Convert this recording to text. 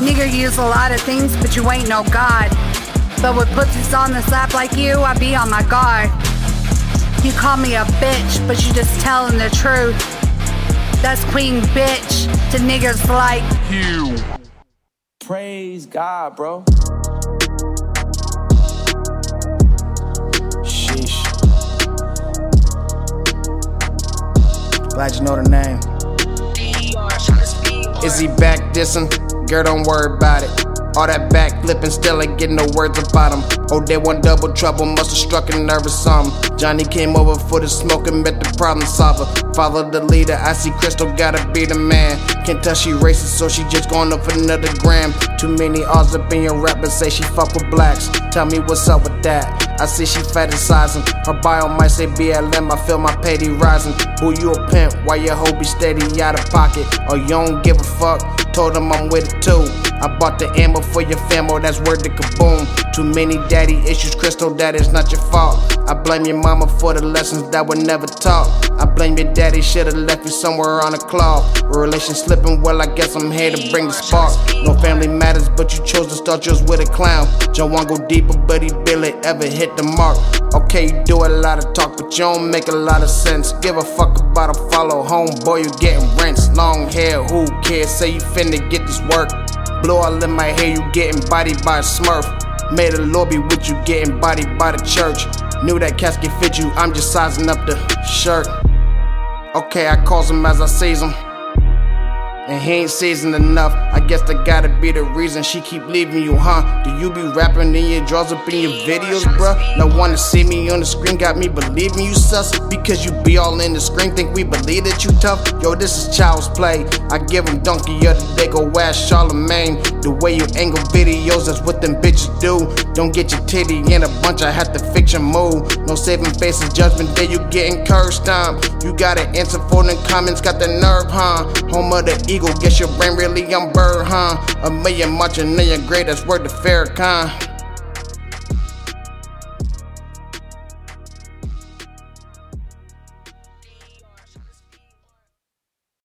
Nigga use a lot of things, but you ain't no god. But with pussies on the slap like you, I be on my guard. You call me a bitch, but you just telling the truth. That's queen bitch to niggas like you. Praise God, bro. Sheesh. Glad you know the name. Is he back dissing? Girl, don't worry about it. All that backflipping, still ain't getting no words about him. Oh, they want double trouble, musta struck a nervous something. Johnny came over for the smoke and met the problem solver. Follow the leader, I see Crystal gotta be the man. Can't tell she racist, so she just going up for another gram. Too many odds up in your rappers say she fuck with blacks. Tell me what's up with that. I see she fantasizing. Her bio might say BLM, I feel my petty rising. Who you a pimp? Why your hoe be steady out of pocket? Or you don't give a fuck? Told him I'm with it too. I bought the ammo for your famo, that's word to kaboom. Too many daddy issues, Crystal, that is not your fault. I blame your mama for the lessons that were never taught. I blame your daddy, should've left you somewhere on a cloth. Relation slipping, well, I guess I'm here to bring the spark. No family matters, but you chose to start yours with a clown. Joe want go deeper, but he barely ever hit the mark. Okay, you do a lot of talk, but you don't make a lot of sense. Give a fuck about a follow home, boy, you getting rents. Long hair, who cares? Say you finna get this work. Blow all in my hair, you getting bodied by a smurf. Made a lobby with you getting bodied by the church. Knew that casket fit you, I'm just sizing up the shirt. Okay, I calls him as I sees him. And he ain't seasoned enough. I guess that gotta be the reason she keep leaving you, huh? Do you be rapping in your draws up in your videos, bruh? No one to see me on the screen got me believing you sus. Because you be all in the screen, think we believe that you tough? Yo, this is child's play. I give him donkey of the day, go ask Charlemagne. The way you angle videos, that's what them bitches do. Don't get your titty in a bunch, I have to fix your mood. No saving faces, judgment day, you getting cursed on. You gotta answer for them comments, got the nerve, huh? Home of the eagle, guess your brain really on bird, huh? A million marching in your that's worth the Farrakhan.